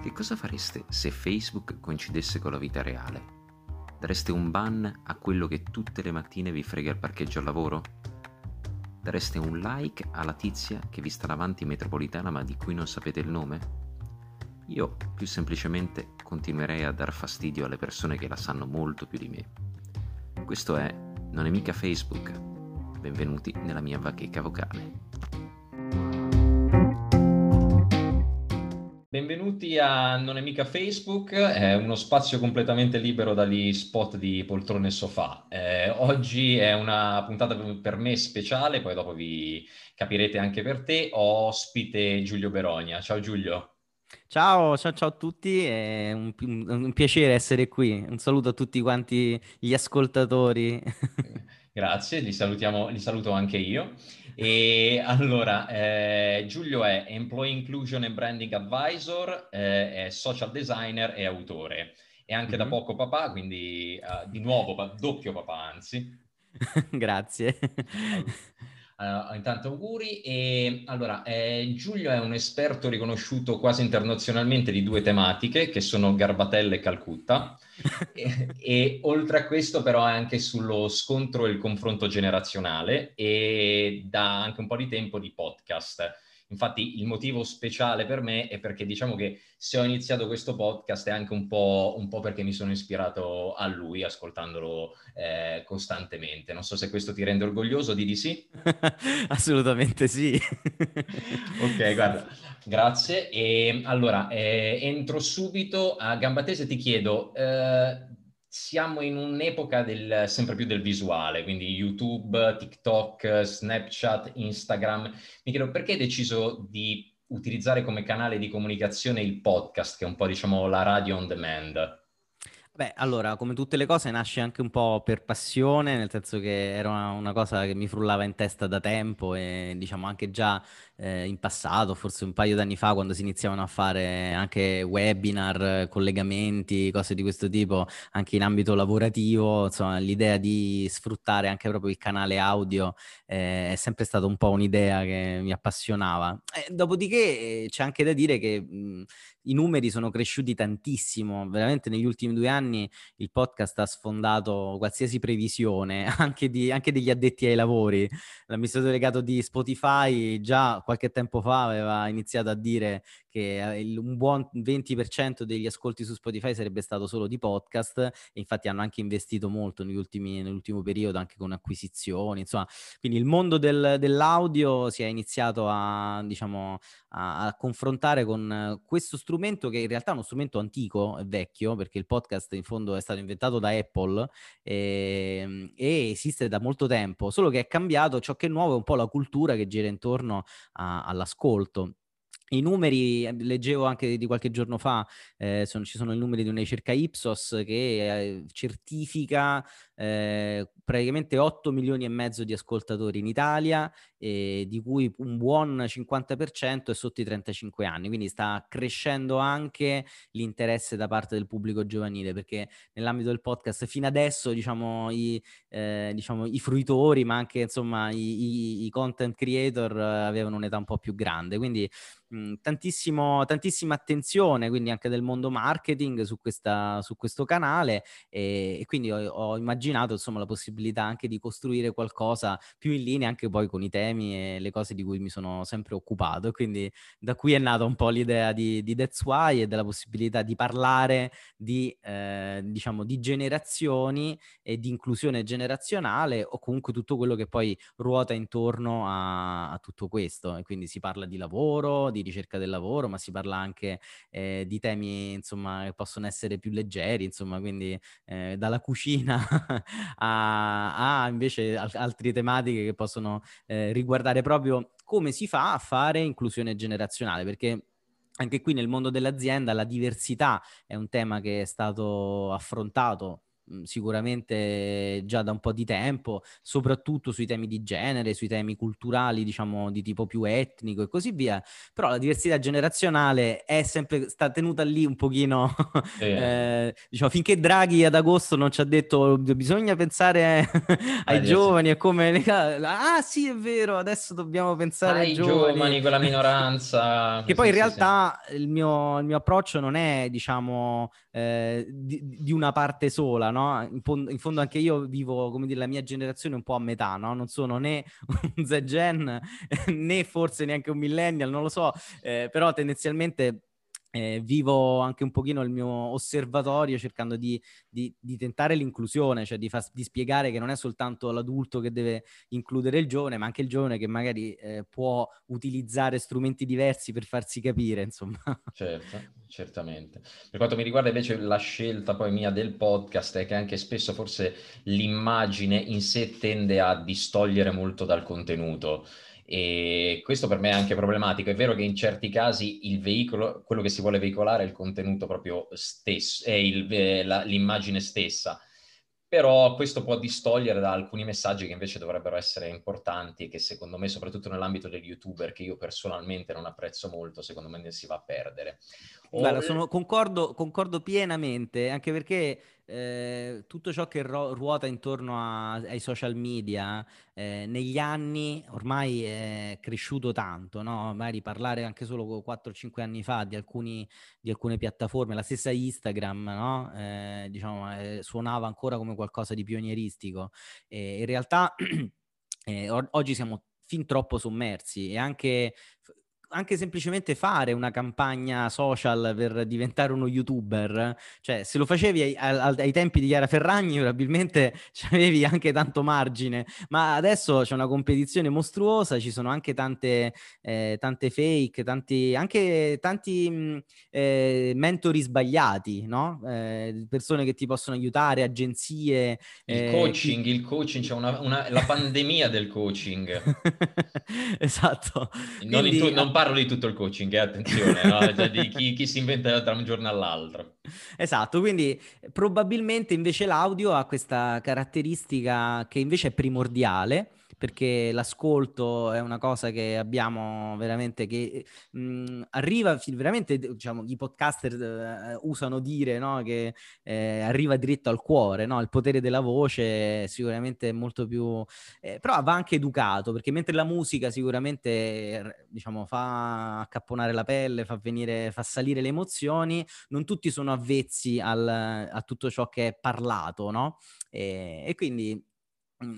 Che cosa fareste se Facebook coincidesse con la vita reale? Dareste un ban a quello che tutte le mattine vi frega il parcheggio al lavoro? Dareste un like alla tizia che vi sta davanti in metropolitana ma di cui non sapete il nome? Io più semplicemente continuerei a dar fastidio alle persone che la sanno molto più di me. Questo è Non è mica Facebook. Benvenuti nella mia bacheca vocale. Benvenuti a Non è mica Facebook, è uno spazio completamente libero dagli spot di poltrone e sofà. Eh, oggi è una puntata per me speciale, poi dopo vi capirete anche per te. Ho ospite Giulio Beronia. Ciao Giulio. Ciao, ciao, ciao a tutti, è un, un piacere essere qui. Un saluto a tutti quanti gli ascoltatori. Grazie, li, salutiamo, li saluto anche io. E allora, eh, Giulio è Employee Inclusion and Branding Advisor, eh, è social designer e autore. E anche mm-hmm. da poco papà, quindi uh, di nuovo doppio papà, anzi. Grazie. Uh, intanto auguri. E allora, eh, Giulio è un esperto riconosciuto quasi internazionalmente di due tematiche, che sono Garbatella e Calcutta. e, e, oltre a questo, però, è anche sullo scontro e il confronto generazionale e da anche un po' di tempo di podcast. Infatti il motivo speciale per me è perché diciamo che se ho iniziato questo podcast è anche un po', un po perché mi sono ispirato a lui ascoltandolo eh, costantemente. Non so se questo ti rende orgoglioso, di di sì? Assolutamente sì. ok, guarda, grazie. E allora, eh, entro subito a gamba tesa ti chiedo... Eh, siamo in un'epoca del, sempre più del visuale, quindi YouTube, TikTok, Snapchat, Instagram. Mi chiedo perché hai deciso di utilizzare come canale di comunicazione il podcast, che è un po' diciamo la radio on demand? Beh, allora, come tutte le cose, nasce anche un po' per passione, nel senso che era una, una cosa che mi frullava in testa da tempo e diciamo anche già eh, in passato, forse un paio d'anni fa, quando si iniziavano a fare anche webinar, collegamenti, cose di questo tipo, anche in ambito lavorativo, insomma, l'idea di sfruttare anche proprio il canale audio eh, è sempre stata un po' un'idea che mi appassionava. E dopodiché eh, c'è anche da dire che mh, i numeri sono cresciuti tantissimo, veramente negli ultimi due anni il podcast ha sfondato qualsiasi previsione, anche, di, anche degli addetti ai lavori. L'amministratore legato di Spotify già qualche tempo fa aveva iniziato a dire che eh, un buon 20% degli ascolti su Spotify sarebbe stato solo di podcast e infatti hanno anche investito molto negli ultimi, nell'ultimo periodo anche con acquisizioni, insomma, quindi il mondo del, dell'audio si è iniziato a, diciamo, a, a, confrontare con questo strumento che in realtà è uno strumento antico, è vecchio, perché il podcast in fondo è stato inventato da Apple e, ehm, e esiste da molto tempo, solo che è cambiato ciò che è nuovo è un po' la cultura che gira intorno a, all'ascolto. I numeri, leggevo anche di qualche giorno fa, eh, sono, ci sono i numeri di una ricerca Ipsos che eh, certifica eh, praticamente 8 milioni e mezzo di ascoltatori in Italia, eh, di cui un buon 50% è sotto i 35 anni, quindi sta crescendo anche l'interesse da parte del pubblico giovanile, perché nell'ambito del podcast fino adesso diciamo i, eh, diciamo, i fruitori, ma anche insomma i, i, i content creator avevano un'età un po' più grande, quindi mh, tantissima attenzione, quindi anche del mondo marketing su, questa, su questo canale e, e quindi ho, ho immaginato insomma la possibilità anche di costruire qualcosa più in linea anche poi con i temi e le cose di cui mi sono sempre occupato. Quindi da qui è nata un po' l'idea di, di That's Why e della possibilità di parlare di, eh, diciamo, di generazioni e di inclusione generazionale o comunque tutto quello che poi ruota intorno a, a tutto questo. E quindi si parla di lavoro, di ricerca del lavoro, ma si parla anche eh, di temi insomma che possono essere più leggeri, insomma, quindi eh, dalla cucina a ha invece al- altre tematiche che possono eh, riguardare proprio come si fa a fare inclusione generazionale, perché anche qui nel mondo dell'azienda la diversità è un tema che è stato affrontato sicuramente già da un po' di tempo, soprattutto sui temi di genere, sui temi culturali, diciamo di tipo più etnico e così via, però la diversità generazionale è sempre sta tenuta lì un pochino, eh, diciamo, finché Draghi ad agosto non ci ha detto bisogna pensare ai ah, giovani e come... Ah sì, è vero, adesso dobbiamo pensare ai, ai giovani. giovani, quella minoranza. che poi in realtà il mio, il mio, approccio non è, diciamo, eh, di, di, una parte sola, no? In, in, fondo anche io vivo, come dire, la mia generazione un po' a metà, no? Non sono né un Z-Gen né forse neanche un millennial, non lo so, eh, però tendenzialmente eh, vivo anche un pochino il mio osservatorio cercando di, di, di tentare l'inclusione, cioè di, far, di, spiegare che non è soltanto l'adulto che deve includere il giovane, ma anche il giovane che magari eh, può utilizzare strumenti diversi per farsi capire, insomma. Certo, certamente. Per quanto mi riguarda invece la scelta poi mia del podcast è che anche spesso forse l'immagine in sé tende a distogliere molto dal contenuto. E questo per me è anche problematico. È vero che in certi casi il veicolo, quello che si vuole veicolare è il contenuto proprio stesso, è il, eh, la, l'immagine stessa, però questo può distogliere da alcuni messaggi che invece dovrebbero essere importanti e che secondo me, soprattutto nell'ambito degli youtuber, che io personalmente non apprezzo molto, secondo me ne si va a perdere. Guarda, sono, concordo, concordo pienamente, anche perché eh, tutto ciò che ro- ruota intorno a- ai social media eh, negli anni ormai è cresciuto tanto, no? Magari parlare anche solo 4-5 anni fa di, alcuni, di, alcune piattaforme, la stessa Instagram, no? eh, diciamo, eh, suonava ancora come qualcosa di pionieristico. in realtà eh, oggi siamo fin troppo sommersi e anche anche semplicemente fare una campagna social per diventare uno youtuber, cioè se lo facevi ai, ai, ai tempi di Chiara Ferragni probabilmente avevi anche tanto margine, ma adesso c'è una competizione mostruosa, ci sono anche tante, eh, tante fake, tanti, anche tanti mh, eh, mentori sbagliati, no? Eh, persone che ti possono aiutare, agenzie. Il eh, coaching, chi... il coaching, c'è una, una, la pandemia del coaching. esatto. Non, Quindi, tu, non parlo di tutto il coaching, eh, attenzione, no? cioè, di chi, chi, si inventa da un giorno all'altro. Esatto, quindi probabilmente invece l'audio ha questa caratteristica che invece è primordiale perché l'ascolto è una cosa che abbiamo veramente che mh, mhmm, arriva veramente diciamo i podcaster uh, usano dire no? che eh, arriva diretto al cuore no? il potere della voce sicuramente è molto più eh, però va anche educato perché mentre la musica sicuramente diciamo fa accapponare la pelle fa venire fa salire le emozioni non tutti sono avvezzi al, a tutto ciò che è parlato no? e, e quindi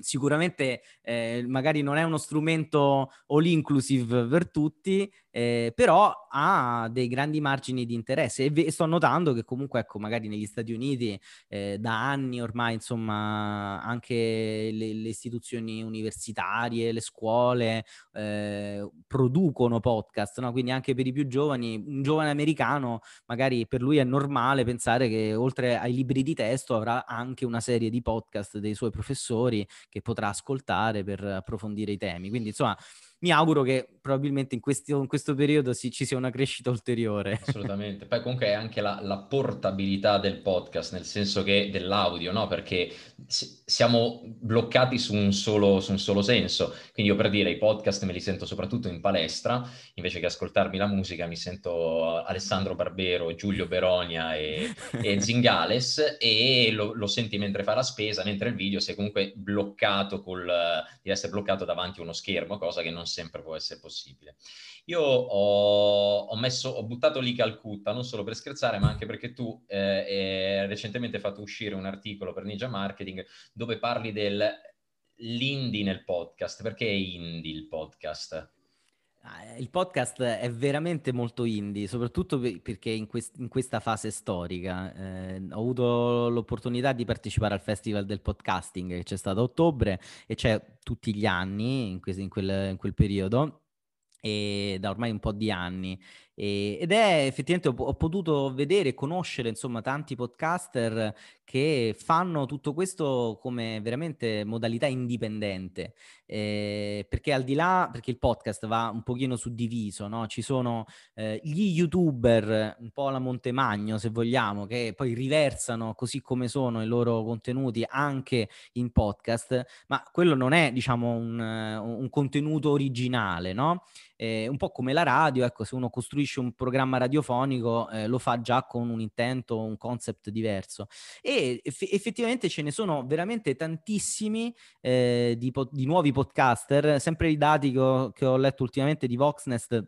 sicuramente eh, magari non è uno strumento all inclusive per tutti, eh, però ha dei grandi margini di interesse e, ve- sto notando che comunque, ecco, magari negli Stati Uniti eh, da anni ormai, insomma, anche le, le istituzioni universitarie, le scuole eh, producono podcast, no? Quindi anche per i più giovani, un giovane americano, magari per lui è normale pensare che oltre ai libri di testo avrà anche una serie di podcast dei suoi professori che potrà ascoltare per approfondire i temi. Quindi, insomma, mi auguro che probabilmente in, questi, in questo periodo si, ci sia una crescita ulteriore. Assolutamente. Poi comunque è anche la, la portabilità del podcast, nel senso che dell'audio, no? Perché siamo bloccati su un, solo, su un solo senso. Quindi io per dire i podcast me li sento soprattutto in palestra, invece che ascoltarmi la musica mi sento Alessandro Barbero, Giulio Beronia e, e Zingales e lo, lo, senti mentre fa la spesa, mentre il video sei comunque bloccato col, di essere bloccato davanti a uno schermo, cosa che non sempre può essere possibile. Io ho, ho, messo, ho buttato lì Calcutta, non solo per scherzare, ma anche perché tu eh, eh, recentemente fatto uscire un articolo per Ninja Marketing dove parli dell'indie nel podcast. Perché è indie il podcast? Ah, il podcast è veramente molto indie, soprattutto perché in, quest- in questa fase storica eh, ho avuto l'opportunità di partecipare al Festival del Podcasting che c'è stato a ottobre e c'è tutti gli anni in, que- in, quel, in quel periodo e da ormai un po' di anni E, ed è effettivamente ho, ho, potuto vedere e conoscere insomma tanti podcaster che fanno tutto questo come veramente modalità indipendente eh, perché al di là perché il podcast va un pochino suddiviso no? ci sono eh, gli youtuber un po' alla Montemagno se vogliamo che poi riversano così come sono i loro contenuti anche in podcast ma quello non è diciamo un, un contenuto originale no? Eh, un po' come la radio, ecco, se uno costruisce un programma radiofonico eh, lo fa già con un intento, un concept diverso. E eff- effettivamente ce ne sono veramente tantissimi eh, di, po- di, nuovi podcaster, sempre i dati che ho, che ho letto ultimamente di Voxnest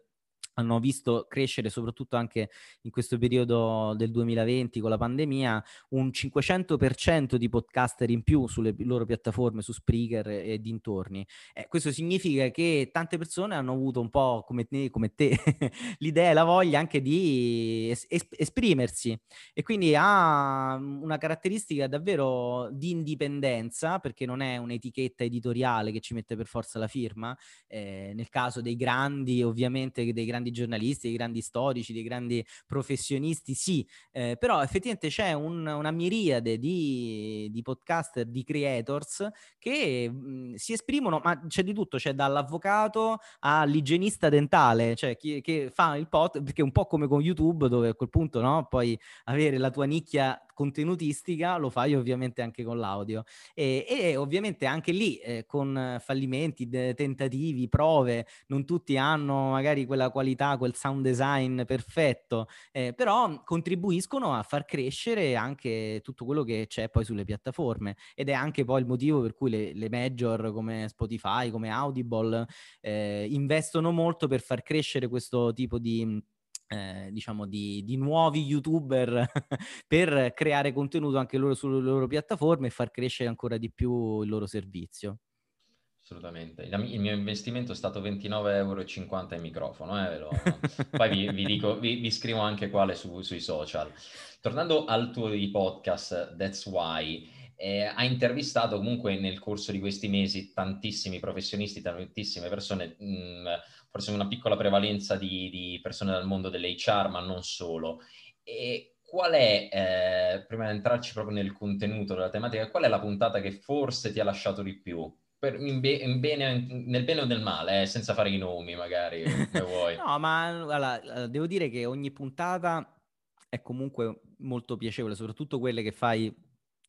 hanno visto crescere soprattutto anche in questo periodo del 2020 con la pandemia un 500% di podcaster in più sulle loro piattaforme su Spreaker e dintorni. Eh, questo significa che tante persone hanno avuto un po' come te, come te l'idea e la voglia anche di es- esprimersi e quindi ha una caratteristica davvero di indipendenza perché non è un'etichetta editoriale che ci mette per forza la firma. Eh, nel caso dei grandi, ovviamente dei grandi grandi giornalisti, dei grandi storici, dei grandi professionisti, sì, eh, però effettivamente c'è un, una miriade di, di, podcaster, di creators che mh, si esprimono, ma c'è di tutto, c'è dall'avvocato all'igienista dentale, cioè chi che fa il pod, perché è un po' come con YouTube dove a quel punto no, puoi avere la tua nicchia contenutistica lo fai ovviamente anche con l'audio. E, e ovviamente anche lì eh, con fallimenti, de- tentativi, prove, non tutti hanno magari quella qualità, quel sound design perfetto, eh, però contribuiscono a far crescere anche tutto quello che c'è poi sulle piattaforme. Ed è anche poi il motivo per cui le, le major come Spotify, come Audible eh, investono molto per far crescere questo tipo di eh, diciamo di, di, nuovi youtuber per creare contenuto anche loro sulle loro piattaforme e far crescere ancora di più il loro servizio. Assolutamente. Il mio investimento è stato 29,50 euro in microfono. Eh, lo... Poi vi, vi, dico, vi, vi, scrivo anche quale su, sui social. Tornando al tuo podcast, That's Why, eh, ha intervistato comunque nel corso di questi mesi tantissimi professionisti, tantissime persone. Mh, mm, forse una piccola prevalenza di, di persone dal mondo dell'HR, ma non solo. E qual è, eh, prima di entrarci proprio nel contenuto della tematica, qual è la puntata che forse ti ha lasciato di più? Per, in be- in bene, nel bene o nel male, eh, senza fare i nomi magari, come vuoi. no, ma allora, eh, devo dire che ogni puntata è comunque molto piacevole, soprattutto quelle che fai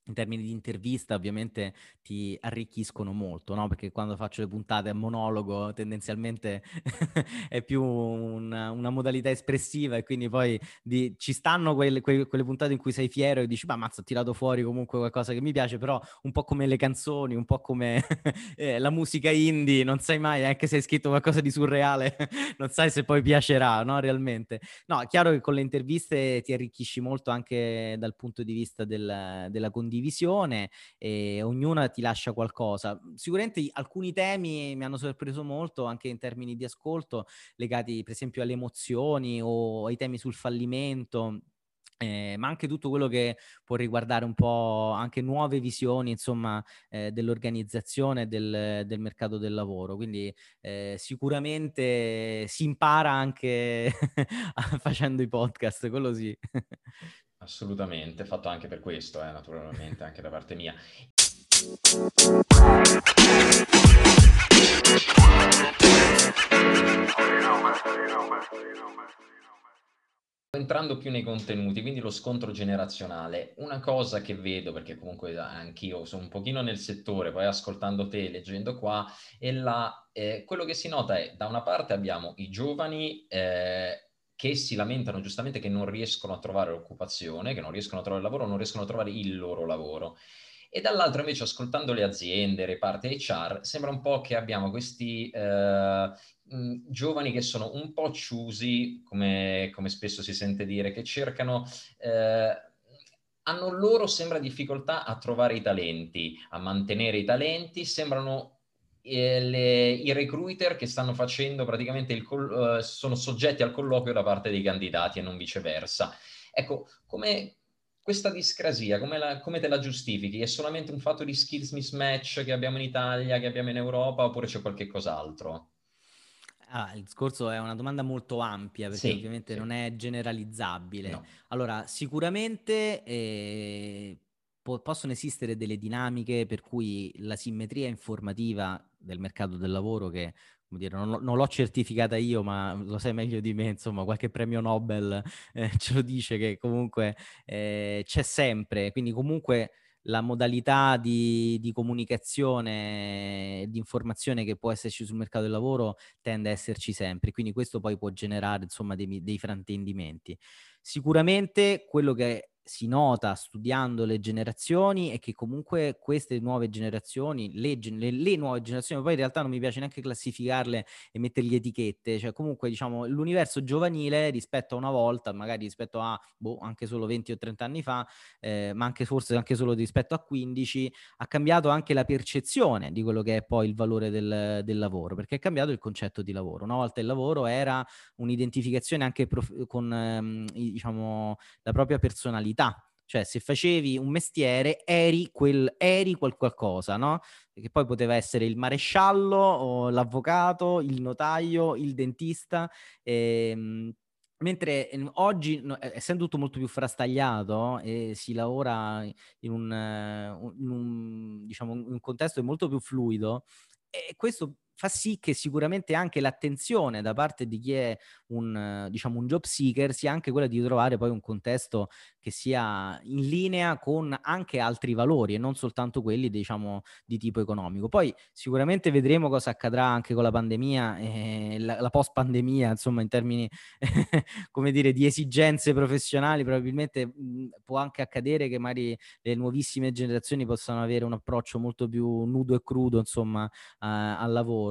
in termini di intervista ovviamente ti arricchiscono molto, no? Perché quando faccio le puntate a monologo tendenzialmente è più una, una, modalità espressiva e quindi poi di, ci stanno quelle, quelle, quelle, puntate in cui sei fiero e dici ma mazza ho tirato fuori comunque qualcosa che mi piace, però un po' come le canzoni, un po' come eh, la musica indie, non sai mai, anche se hai scritto qualcosa di surreale, non sai se poi piacerà, no? Realmente. No, è chiaro che con le interviste ti arricchisci molto anche dal punto di vista del, della condivisione condivisione e ognuna ti lascia qualcosa. Sicuramente alcuni temi mi hanno sorpreso molto anche in termini di ascolto, legati per esempio alle emozioni o ai temi sul fallimento. Eh, ma anche tutto quello che può riguardare un po' anche nuove visioni, insomma, eh, dell'organizzazione del, del, mercato del lavoro. Quindi eh, sicuramente si impara anche facendo i podcast, quello sì. Assolutamente, fatto anche per questo, eh, naturalmente, anche da parte mia. Entrando più nei contenuti, quindi lo scontro generazionale, una cosa che vedo, perché comunque anch'io sono un pochino nel settore, poi ascoltando te, leggendo qua, è la, eh, quello che si nota è, da una parte abbiamo i giovani eh, che si lamentano giustamente che non riescono a trovare occupazione, che non riescono a trovare lavoro, non riescono a trovare il loro lavoro. E dall'altro invece ascoltando le aziende, reparti HR, sembra un po' che abbiamo questi eh, giovani che sono un po' chiusi, come, come, spesso si sente dire, che cercano... Eh, hanno loro sembra difficoltà a trovare i talenti, a mantenere i talenti, sembrano le, i recruiter che stanno facendo praticamente il uh, sono soggetti al colloquio da parte dei candidati e non viceversa. Ecco, come questa discrasia, come, la, come, te la giustifichi? È solamente un fatto di skills mismatch che abbiamo in Italia, che abbiamo in Europa, oppure c'è qualche cos'altro? Ah, il discorso è una domanda molto ampia perché Sì, ovviamente sì. non è generalizzabile. No. Allora, sicuramente eh, po- possono esistere delle dinamiche per cui la simmetria informativa del mercato del lavoro, che dire, non, non l'ho certificata io, ma lo sai meglio di me, insomma, qualche premio Nobel eh, ce lo dice che comunque eh, c'è sempre, quindi comunque la modalità di, di comunicazione e di informazione che può esserci sul mercato del lavoro tende a esserci sempre, quindi questo poi può generare insomma dei, dei fraintendimenti. Sicuramente quello che si nota studiando le generazioni è che comunque queste nuove generazioni, le, le, le, nuove generazioni, poi in realtà non mi piace neanche classificarle e mettergli etichette, cioè comunque diciamo l'universo giovanile rispetto a una volta, magari rispetto a boh, anche solo 20 o 30 anni fa, eh, ma anche forse anche solo rispetto a 15, ha cambiato anche la percezione di quello che è poi il valore del, del lavoro, perché è cambiato il concetto di lavoro. Una volta il lavoro era un'identificazione anche prof- con ehm, diciamo la propria personalità cioè se facevi un mestiere eri, quel, eri quel qualcosa, no? Che poi poteva essere il maresciallo, l'avvocato, il notaio, il dentista. Ehm, mentre ehm, oggi, essendo tutto molto più frastagliato e si lavora in un, in un, diciamo, un contesto molto più fluido, questo fa sì che sicuramente anche l'attenzione da parte di chi è un, diciamo, un job seeker sia anche quella di trovare poi un contesto che sia in linea con anche altri valori e non soltanto quelli, diciamo, di tipo economico. Poi sicuramente vedremo cosa accadrà anche con la pandemia e la, la post-pandemia, insomma, in termini, come dire, di esigenze professionali, probabilmente mh, può anche accadere che magari le nuovissime generazioni possano avere un approccio molto più nudo e crudo, insomma, a, al lavoro.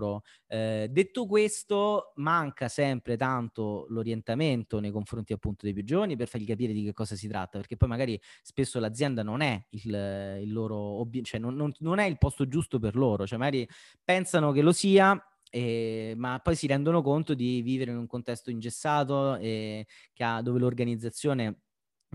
Eh, detto questo, manca sempre tanto l'orientamento nei confronti appunto dei più giovani per fargli capire di che cosa si tratta, perché poi magari spesso l'azienda non è il, il loro obiettivo, cioè non, non, non è il posto giusto per loro, cioè magari pensano che lo sia eh, ma poi si rendono conto di vivere in un contesto ingessato eh, ha, dove l'organizzazione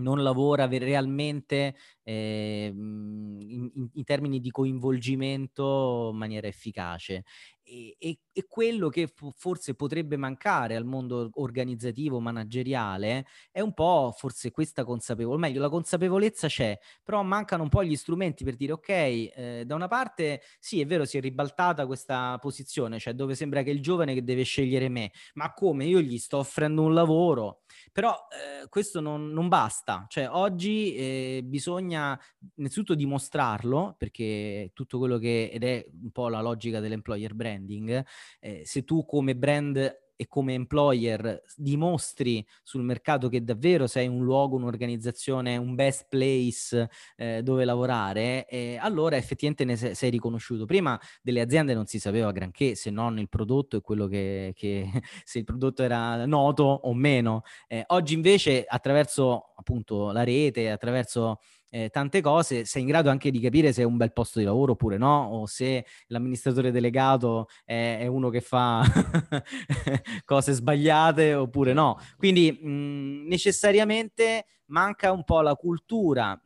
non lavora realmente eh, in, in, termini di coinvolgimento in maniera efficace. E, e, e, quello che forse potrebbe mancare al mondo organizzativo, manageriale, è un po' forse questa consapevolezza, o meglio, la consapevolezza c'è, però mancano un po' gli strumenti per dire, ok, eh, da una parte sì, è vero, si è ribaltata questa posizione, cioè dove sembra che il giovane che deve scegliere me, ma come? Io gli sto offrendo un lavoro, però eh, questo non, non, basta, cioè oggi eh, bisogna innanzitutto dimostrarlo, perché tutto quello che, ed è un po' la logica dell'employer branding, eh, se tu come brand e come employer dimostri sul mercato che davvero sei un luogo, un'organizzazione, un best place eh, dove lavorare, eh, allora effettivamente ne sei, sei, riconosciuto. Prima delle aziende non si sapeva granché se non il prodotto e quello che, che se il prodotto era noto o meno. Eh, oggi invece attraverso appunto la rete, attraverso eh, tante cose, sei in grado anche di capire se è un bel posto di lavoro oppure no, o se l'amministratore delegato è, è uno che fa cose sbagliate oppure no. Quindi mh, necessariamente manca un po' la cultura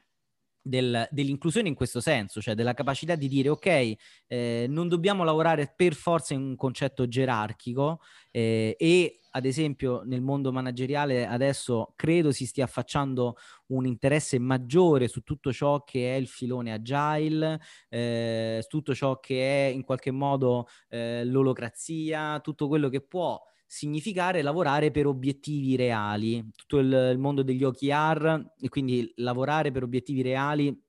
del, dell'inclusione in questo senso, cioè della capacità di dire ok, eh, non dobbiamo lavorare per forza in un concetto gerarchico eh, e ad esempio nel mondo manageriale adesso credo si stia affacciando un interesse maggiore su tutto ciò che è il filone agile, eh, su tutto ciò che è in qualche modo eh, l'olocrazia, tutto quello che può significare lavorare per obiettivi reali, tutto il, il mondo degli OKR e quindi lavorare per obiettivi reali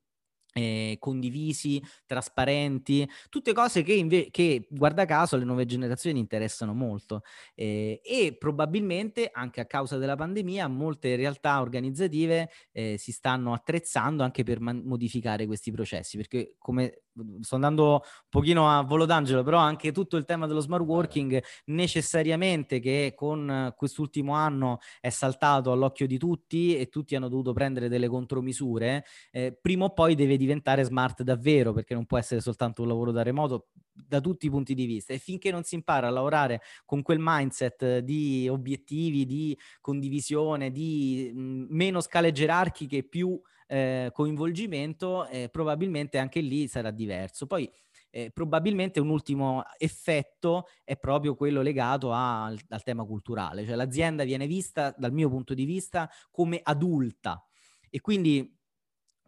eh, condivisi, trasparenti, tutte cose che, inve- che, guarda caso, alle nuove generazioni interessano molto. Eh, e probabilmente anche a causa della pandemia molte realtà organizzative eh, si stanno attrezzando anche per man- modificare questi processi, perché come sto andando un pochino a volo d'angelo, però anche tutto il tema dello smart working necessariamente che con quest'ultimo anno è saltato all'occhio di tutti e tutti hanno dovuto prendere delle contromisure, eh, prima o poi deve diventare smart davvero, perché non può essere soltanto un lavoro da remoto da tutti i punti di vista. E finché non si impara a lavorare con quel mindset di obiettivi, di condivisione, di mh, meno scale gerarchiche, più eh, coinvolgimento, eh, probabilmente anche lì sarà diverso. Poi Eh, probabilmente un ultimo effetto è proprio quello legato a, al, al tema culturale, cioè l'azienda viene vista dal mio punto di vista come adulta e quindi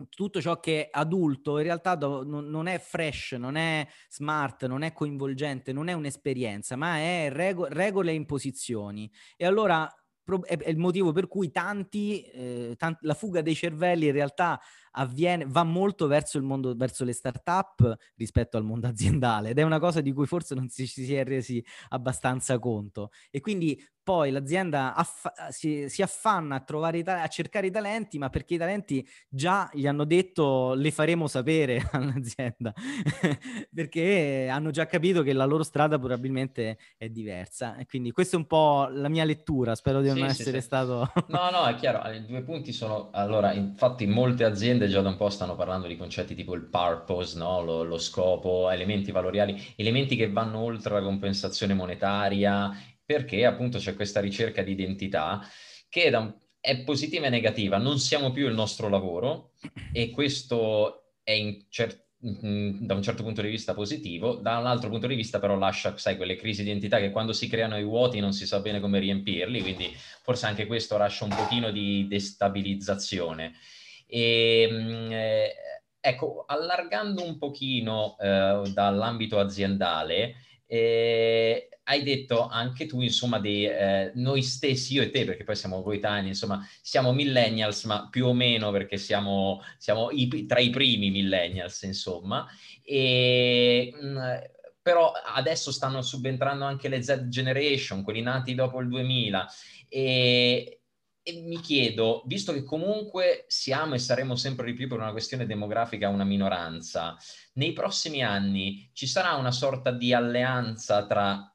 tutto ciò che è adulto in realtà do, non, non, è fresh, non è smart, non è coinvolgente, non è un'esperienza, ma è rego- regole e imposizioni. E allora è, il motivo per cui tanti, eh, tanti, la fuga dei cervelli in realtà avviene, va molto verso il mondo, verso le start-up rispetto al mondo aziendale ed è una cosa di cui forse non si, si è resi abbastanza conto. E quindi poi l'azienda aff- si, si, affanna a, trovare ta- a cercare i talenti, ma perché i talenti già gli hanno detto le faremo sapere all'azienda, perché hanno già capito che la loro strada probabilmente è diversa. E quindi questa è un po' la mia lettura, spero di non sì, essere sì, stato... no, no, è chiaro, i due punti sono... Allora, infatti molte aziende già da un po' stanno parlando di concetti tipo il purpose, no? lo, lo scopo, elementi valoriali, elementi che vanno oltre la compensazione monetaria perché appunto c'è questa ricerca di identità che è positiva e negativa, non siamo più il nostro lavoro e questo è cer- da un certo punto di vista positivo, da un altro punto di vista però lascia, sai, quelle crisi di identità che quando si creano i vuoti non si sa bene come riempirli, quindi forse anche questo lascia un pochino di destabilizzazione. E, ehm, eh, ecco, allargando un pochino eh, dall'ambito aziendale, eh, hai detto anche tu, insomma, di eh, noi stessi, io e te, perché poi siamo coetanei, insomma, siamo millennials, ma più o meno perché siamo, siamo i, tra i primi millennials, insomma. E, mh, mm, però adesso stanno subentrando anche le Z Generation, quelli nati dopo il 2000. E, e mi chiedo, visto che comunque siamo e saremo sempre di più per una questione demografica una minoranza, nei prossimi anni ci sarà una sorta di alleanza tra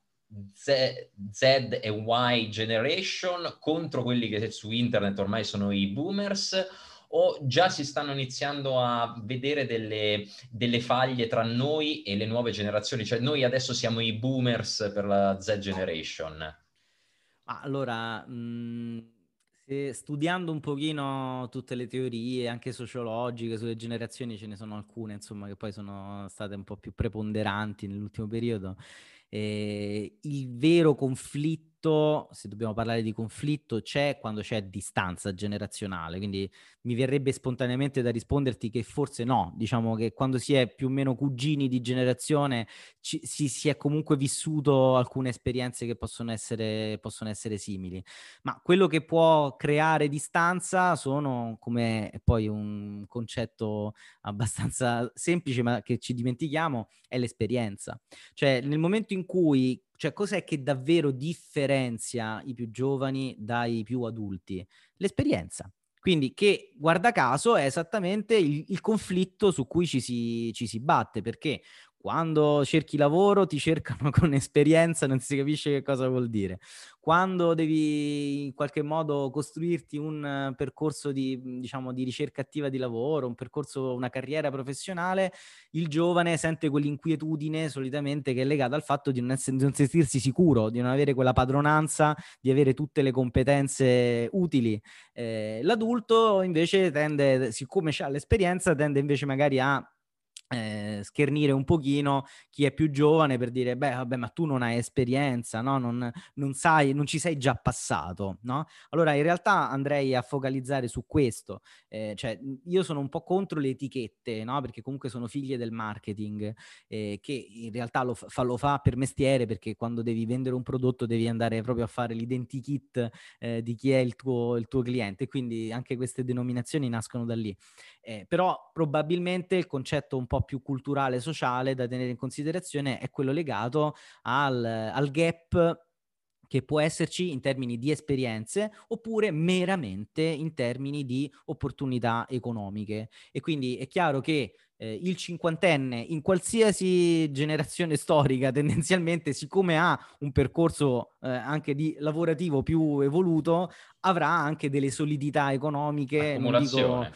Z, Z, e Y generation contro quelli che su internet ormai sono i boomers o già si stanno iniziando a vedere delle, delle faglie tra noi e le nuove generazioni? Cioè noi adesso siamo i boomers per la Z generation. Allora, mh, studiando un pochino tutte le teorie, anche sociologiche, sulle generazioni, ce ne sono alcune, insomma, che poi sono state un po' più preponderanti nell'ultimo periodo eh, il vero conflitto conflitto, se dobbiamo parlare di conflitto, c'è quando c'è distanza generazionale, quindi mi verrebbe spontaneamente da risponderti che forse no, diciamo che quando si è più o meno cugini di generazione ci, si, si, è comunque vissuto alcune esperienze che possono essere, possono essere simili, ma quello che può creare distanza sono, come poi un concetto abbastanza semplice ma che ci dimentichiamo, è l'esperienza. Cioè nel momento in cui cioè, cos'è che davvero differenzia i più giovani dai più adulti? L'esperienza. Quindi che, guarda caso, è esattamente il, il conflitto su cui ci si, ci si batte, perché quando cerchi lavoro ti cercano con esperienza, non si capisce che cosa vuol dire. Quando devi in qualche modo costruirti un percorso di, diciamo, di ricerca attiva di lavoro, un percorso, una carriera professionale, il giovane sente quell'inquietudine solitamente che è legata al fatto di non, essere, di non sentirsi sicuro, di non avere quella padronanza, di avere tutte le competenze utili. Eh, l'adulto invece tende, siccome ha l'esperienza, tende invece magari a eh, schernire un pochino chi è più giovane per dire beh vabbè ma tu non hai esperienza no? non, non sai non ci sei già passato no? allora in realtà andrei a focalizzare su questo eh, cioè io sono un po' contro le etichette no? perché comunque sono figlie del marketing eh, che in realtà lo fa, lo fa, per mestiere perché quando devi vendere un prodotto devi andare proprio a fare l'identikit eh, di chi è il tuo, il tuo cliente quindi anche queste denominazioni nascono da lì eh, però probabilmente il concetto un po' più culturale, sociale da tenere in considerazione è quello legato al, al gap che può esserci in termini di esperienze oppure meramente in termini di opportunità economiche. E quindi è chiaro che eh, il cinquantenne in qualsiasi generazione storica tendenzialmente, siccome ha un percorso eh, anche di lavorativo più evoluto, avrà anche delle solidità economiche. Non dico,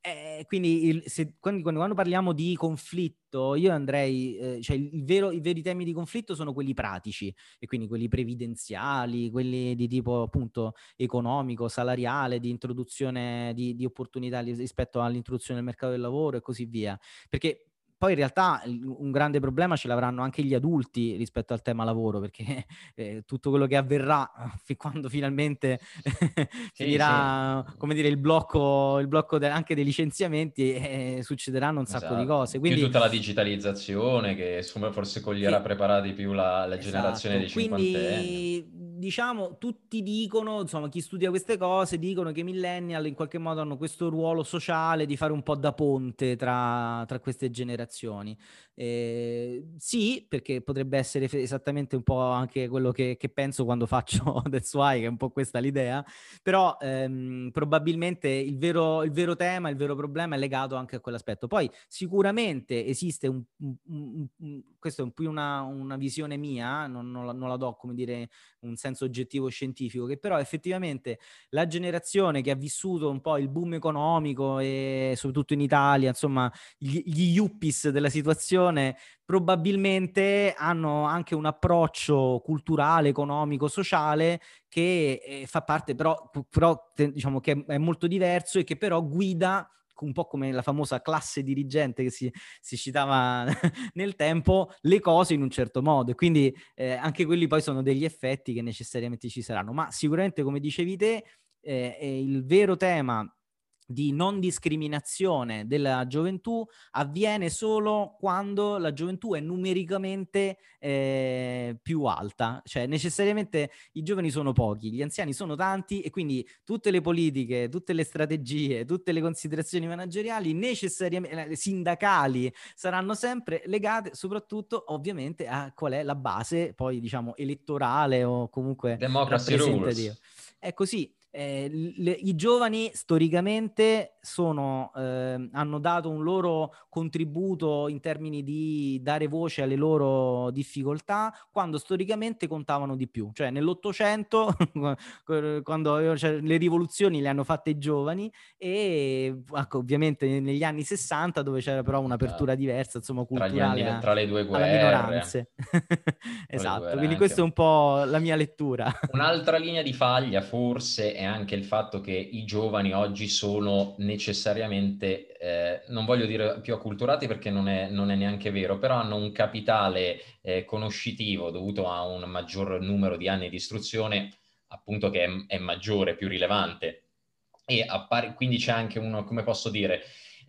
eh, quindi il, se, quando, quando, parliamo di conflitto, io andrei, eh, cioè vero, i veri temi di conflitto sono quelli pratici e quindi quelli previdenziali, quelli di tipo appunto economico, salariale, di introduzione di, di opportunità rispetto all'introduzione del mercato del lavoro e così via. Perché poi in realtà un grande problema ce l'avranno anche gli adulti rispetto al tema lavoro, perché eh, tutto quello che avverrà fin quando finalmente finirà, sì. come dire, il blocco, il blocco de- anche dei licenziamenti, eh, succederanno un esatto. sacco di esatto. cose. Quindi... Più tutta la digitalizzazione che forse coglierà sì. preparati più la, la esatto. generazione dei cinquantenni. Quindi diciamo, tutti dicono, insomma, chi studia queste cose dicono che i millennial in qualche modo hanno questo ruolo sociale di fare un po' da ponte tra, tra queste generazioni. Eh, sì, perché potrebbe essere esattamente un po' anche quello che, che penso quando faccio That's Why, che è un po' questa l'idea, però ehm, probabilmente il vero, il vero, tema, il vero problema è legato anche a quell'aspetto. Poi sicuramente esiste un, un, un, un questo è più una, una visione mia, non, non, la, non la do come dire un senso oggettivo scientifico, che però effettivamente la generazione che ha vissuto un po' il boom economico e soprattutto in Italia, insomma, gli, gli yuppies della situazione, probabilmente hanno anche un approccio culturale, economico, sociale che eh, fa parte però, però diciamo che è molto diverso e che però guida un po' come la famosa classe dirigente che si, si citava nel tempo, le cose in un certo modo. E quindi eh, anche quelli poi sono degli effetti che necessariamente ci saranno. Ma sicuramente, come dicevi te, eh, il vero tema di non discriminazione della gioventù avviene solo quando la gioventù è numericamente eh, più alta, cioè necessariamente i giovani sono pochi, gli anziani sono tanti e quindi tutte le politiche, tutte le strategie, tutte le considerazioni manageriali necessariamente eh, sindacali saranno sempre legate soprattutto ovviamente a qual è la base poi diciamo elettorale o comunque Democracy rappresentativa. Rules. È così, eh, le, I giovani storicamente sono, eh, hanno dato un loro contributo in termini di dare voce alle loro difficoltà quando storicamente contavano di più. Cioè nell'Ottocento, quando cioè, le rivoluzioni le hanno fatte i giovani e ecco, ovviamente negli anni 60 dove c'era però un'apertura diversa, insomma, culturale tra, anni, tra le due guerre. minoranze. esatto, quindi questa è un po' la mia lettura. Un'altra linea di faglia forse è anche il fatto che i giovani oggi sono necessariamente, eh, non voglio dire più acculturati perché non è, non è neanche vero, però hanno un capitale eh, conoscitivo dovuto a un maggior numero di anni di istruzione, appunto che è, è maggiore, più rilevante. E appare, quindi c'è anche uno, come posso dire,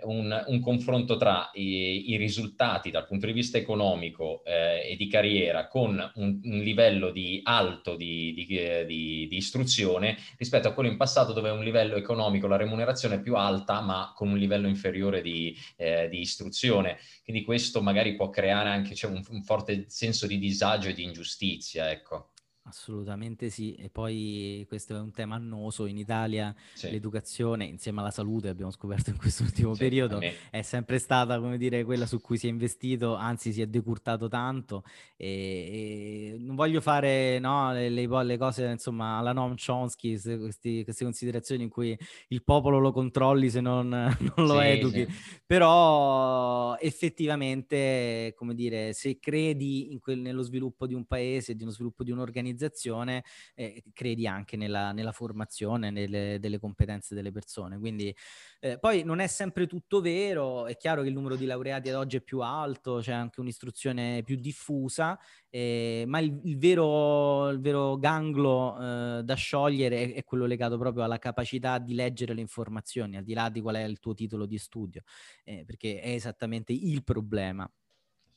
un, un confronto tra i, i, risultati dal punto di vista economico eh, e di carriera con un, un livello di alto di, di, di, di, istruzione rispetto a quello in passato dove un livello economico, la remunerazione è più alta ma con un livello inferiore di, eh, istruzione. Quindi questo magari può creare anche cioè, un, un forte senso di disagio e di ingiustizia. Ecco. Assolutamente sì, e poi questo è un tema annoso. In Italia, sì. l'educazione insieme alla salute abbiamo scoperto in quest'ultimo sì, periodo è sempre stata come dire quella su cui si è investito, anzi si è decurtato tanto. E, e non voglio fare no, le, le, cose insomma alla Noam Chomsky, questi, queste considerazioni in cui il popolo lo controlli se non, non lo sì, educhi, però effettivamente come dire se credi quel, nello sviluppo di un paese, nello sviluppo di un'organizzazione, organizzazione, eh, credi anche nella, nella formazione nelle, delle competenze delle persone. Quindi eh, poi non è sempre tutto vero, è chiaro che il numero di laureati ad oggi è più alto, c'è anche un'istruzione più diffusa, eh, ma il, il, vero, il, vero, ganglo eh, da sciogliere è, è, quello legato proprio alla capacità di leggere le informazioni, al di là di qual è il tuo titolo di studio, eh, perché è esattamente il problema.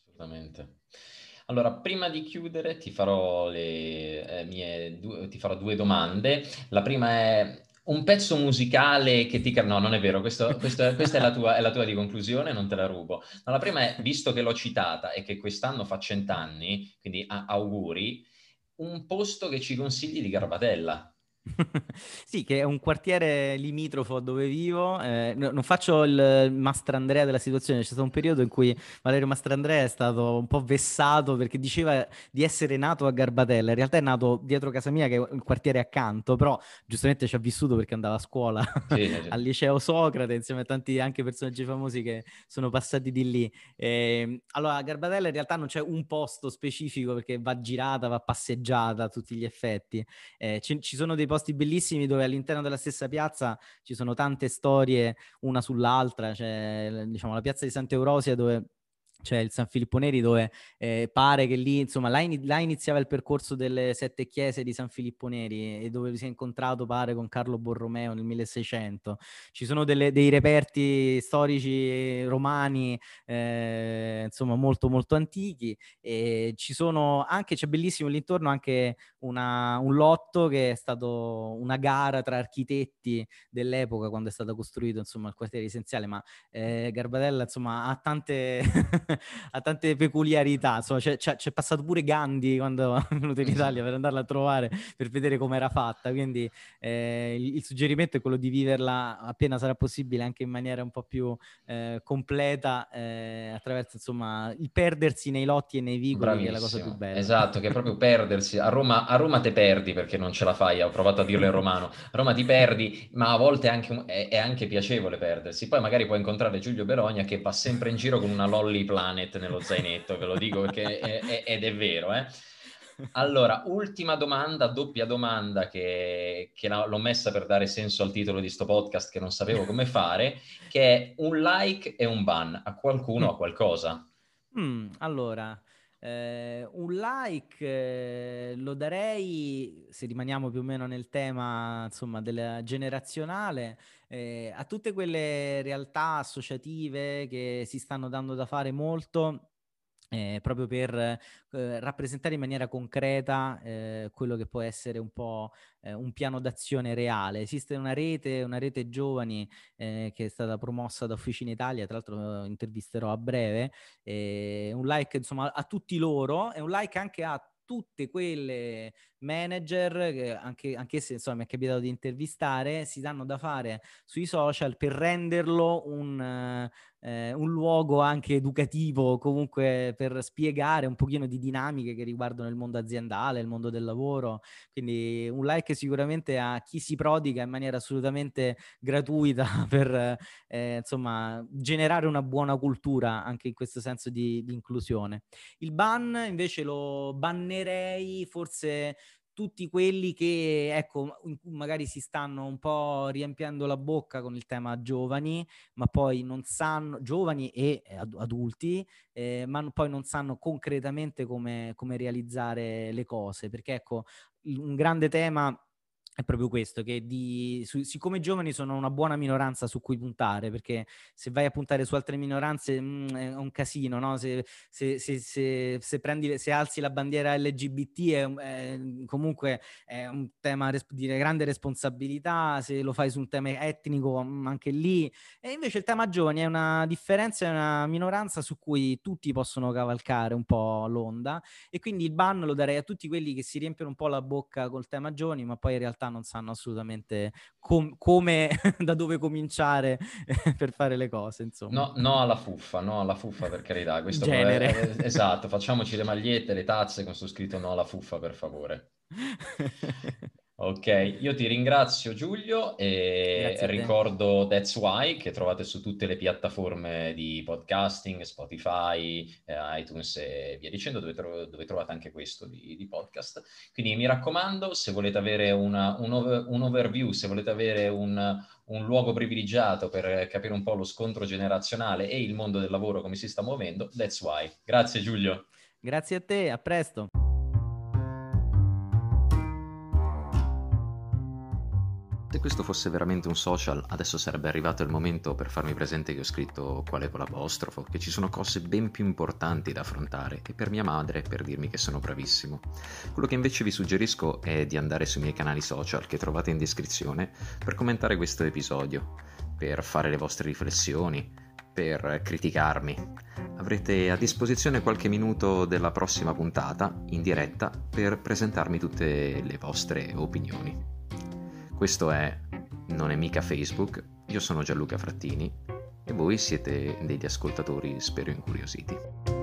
Assolutamente. Allora, prima di chiudere ti farò, le, eh, due, ti farò due domande. La prima è un pezzo musicale che ti... No, non è vero, questo, questo, questa è la, tua, è la, tua, di conclusione, non te la rubo. No, la prima è, visto che l'ho citata e che quest'anno fa cent'anni, quindi auguri, un posto che ci consigli di Garbatella. sì, che è un quartiere limitrofo dove vivo. Eh, non faccio il Mastrandrea della situazione. C'è stato un periodo in cui Valerio Mastrandrea è stato un po' vessato perché diceva di essere nato a Garbatella. In realtà è nato dietro casa mia, che è il quartiere accanto, però giustamente ci ha vissuto perché andava a scuola sì, al liceo Socrate insieme a tanti anche personaggi famosi che sono passati di lì. Eh, allora, a Garbatella in realtà non c'è un posto specifico perché va girata, va passeggiata a tutti gli effetti. Eh, ci, ci sono dei posti bellissimi dove all'interno della stessa piazza ci sono tante storie una sull'altra, c'è diciamo la piazza di Sant'Eurosia dove c'è il San Filippo Neri dove eh, pare che lì, insomma, là, in, là, iniziava il percorso delle sette chiese di San Filippo Neri e dove si è incontrato, pare, con Carlo Borromeo nel 1600. Ci sono delle, dei reperti storici romani, eh, insomma, molto, molto antichi e ci sono anche, c'è bellissimo l'intorno anche una, un lotto che è stato una gara tra architetti dell'epoca quando è stato costruito, insomma, il quartiere essenziale, ma eh, Garbatella, insomma, ha tante ha tante peculiarità. Insomma, c'è, c'è, c'è, passato pure Gandhi quando è venuto in Italia per andarla a trovare per vedere come era fatta. Quindi eh, il, il, suggerimento è quello di viverla appena sarà possibile, anche in maniera un po' più eh, completa, eh, attraverso insomma il perdersi nei lotti e nei vicoli, Bravissimo. che è la cosa più bella. Esatto, che è proprio perdersi. A Roma, a Roma te perdi perché non ce la fai. Ho provato a dirlo in romano. A Roma ti perdi, ma a volte è anche, è, è anche piacevole perdersi. Poi magari puoi incontrare Giulio Berogna che va sempre in giro con una lolly Planet nello zainetto, ve lo dico perché è, è, ed è vero. Eh? Allora, ultima domanda, doppia domanda che, che l'ho messa per dare senso al titolo di sto podcast che non sapevo come fare, che è un like e un ban a qualcuno o a qualcosa. Mm, allora, eh, un like eh, lo darei, se rimaniamo più o meno nel tema insomma, della generazionale, eh, a tutte quelle realtà associative che si stanno dando da fare molto eh, proprio per eh, rappresentare in maniera concreta eh, quello che può essere un po' eh, un piano d'azione reale. Esiste una rete, una rete giovani eh, che è stata promossa da Officina Italia, tra l'altro intervisterò a breve, un like insomma a tutti loro e un like anche a tutte quelle manager che anche, anche se insomma mi è capitato di intervistare si danno da fare sui social per renderlo un, eh, un luogo anche educativo comunque per spiegare un pochino di dinamiche che riguardano il mondo aziendale il mondo del lavoro. Quindi un like sicuramente a chi si prodiga in maniera assolutamente gratuita per eh, insomma generare una buona cultura anche in questo senso di, di inclusione. Il ban invece lo bannerei forse tutti quelli che, ecco, magari si stanno un po' riempiendo la bocca con il tema giovani, ma poi non sanno, giovani e adulti, eh, ma poi non sanno concretamente come, come realizzare le cose, perché ecco, un grande tema è proprio questo, che di, su, siccome i giovani sono una buona minoranza su cui puntare, perché se vai a puntare su altre minoranze mh, mm, è un casino, no? se, se, se, prendi, se alzi la bandiera LGBT è, è, comunque è un tema di grande responsabilità, se lo fai su un tema etnico mm, anche lì, e invece il tema giovani è una differenza, è una minoranza su cui tutti possono cavalcare un po' l'onda, e quindi il ban lo darei a tutti quelli che si riempiono un po' la bocca col tema giovani, ma poi in realtà realtà non sanno assolutamente com- come, da dove cominciare per fare le cose, insomma. No, no alla fuffa, no alla fuffa per carità. Questo Genere. È, esatto, facciamoci le magliette, le tazze con su scritto no alla fuffa, per favore. Ok, io ti ringrazio Giulio e ricordo That's Why che trovate su tutte le piattaforme di podcasting, Spotify, eh, iTunes e via dicendo, dove, tro- dove trovate anche questo di, di, podcast. Quindi mi raccomando, se volete avere una, un, over- un, overview, se volete avere un, un luogo privilegiato per capire un po' lo scontro generazionale e il mondo del lavoro come si sta muovendo, That's Why. Grazie Giulio. Grazie a te, a presto. Questo fosse veramente un social, adesso sarebbe arrivato il momento per farmi presente che ho scritto quale con l'apostrofo, che ci sono cose ben più importanti da affrontare e per mia madre per dirmi che sono bravissimo. Quello che invece vi suggerisco è di andare sui miei canali social che trovate in descrizione per commentare questo episodio, per fare le vostre riflessioni, per criticarmi. Avrete a disposizione qualche minuto della prossima puntata in diretta per presentarmi tutte le vostre opinioni. Questo è Non è mica Facebook, io sono Gianluca Frattini e voi siete degli ascoltatori spero incuriositi.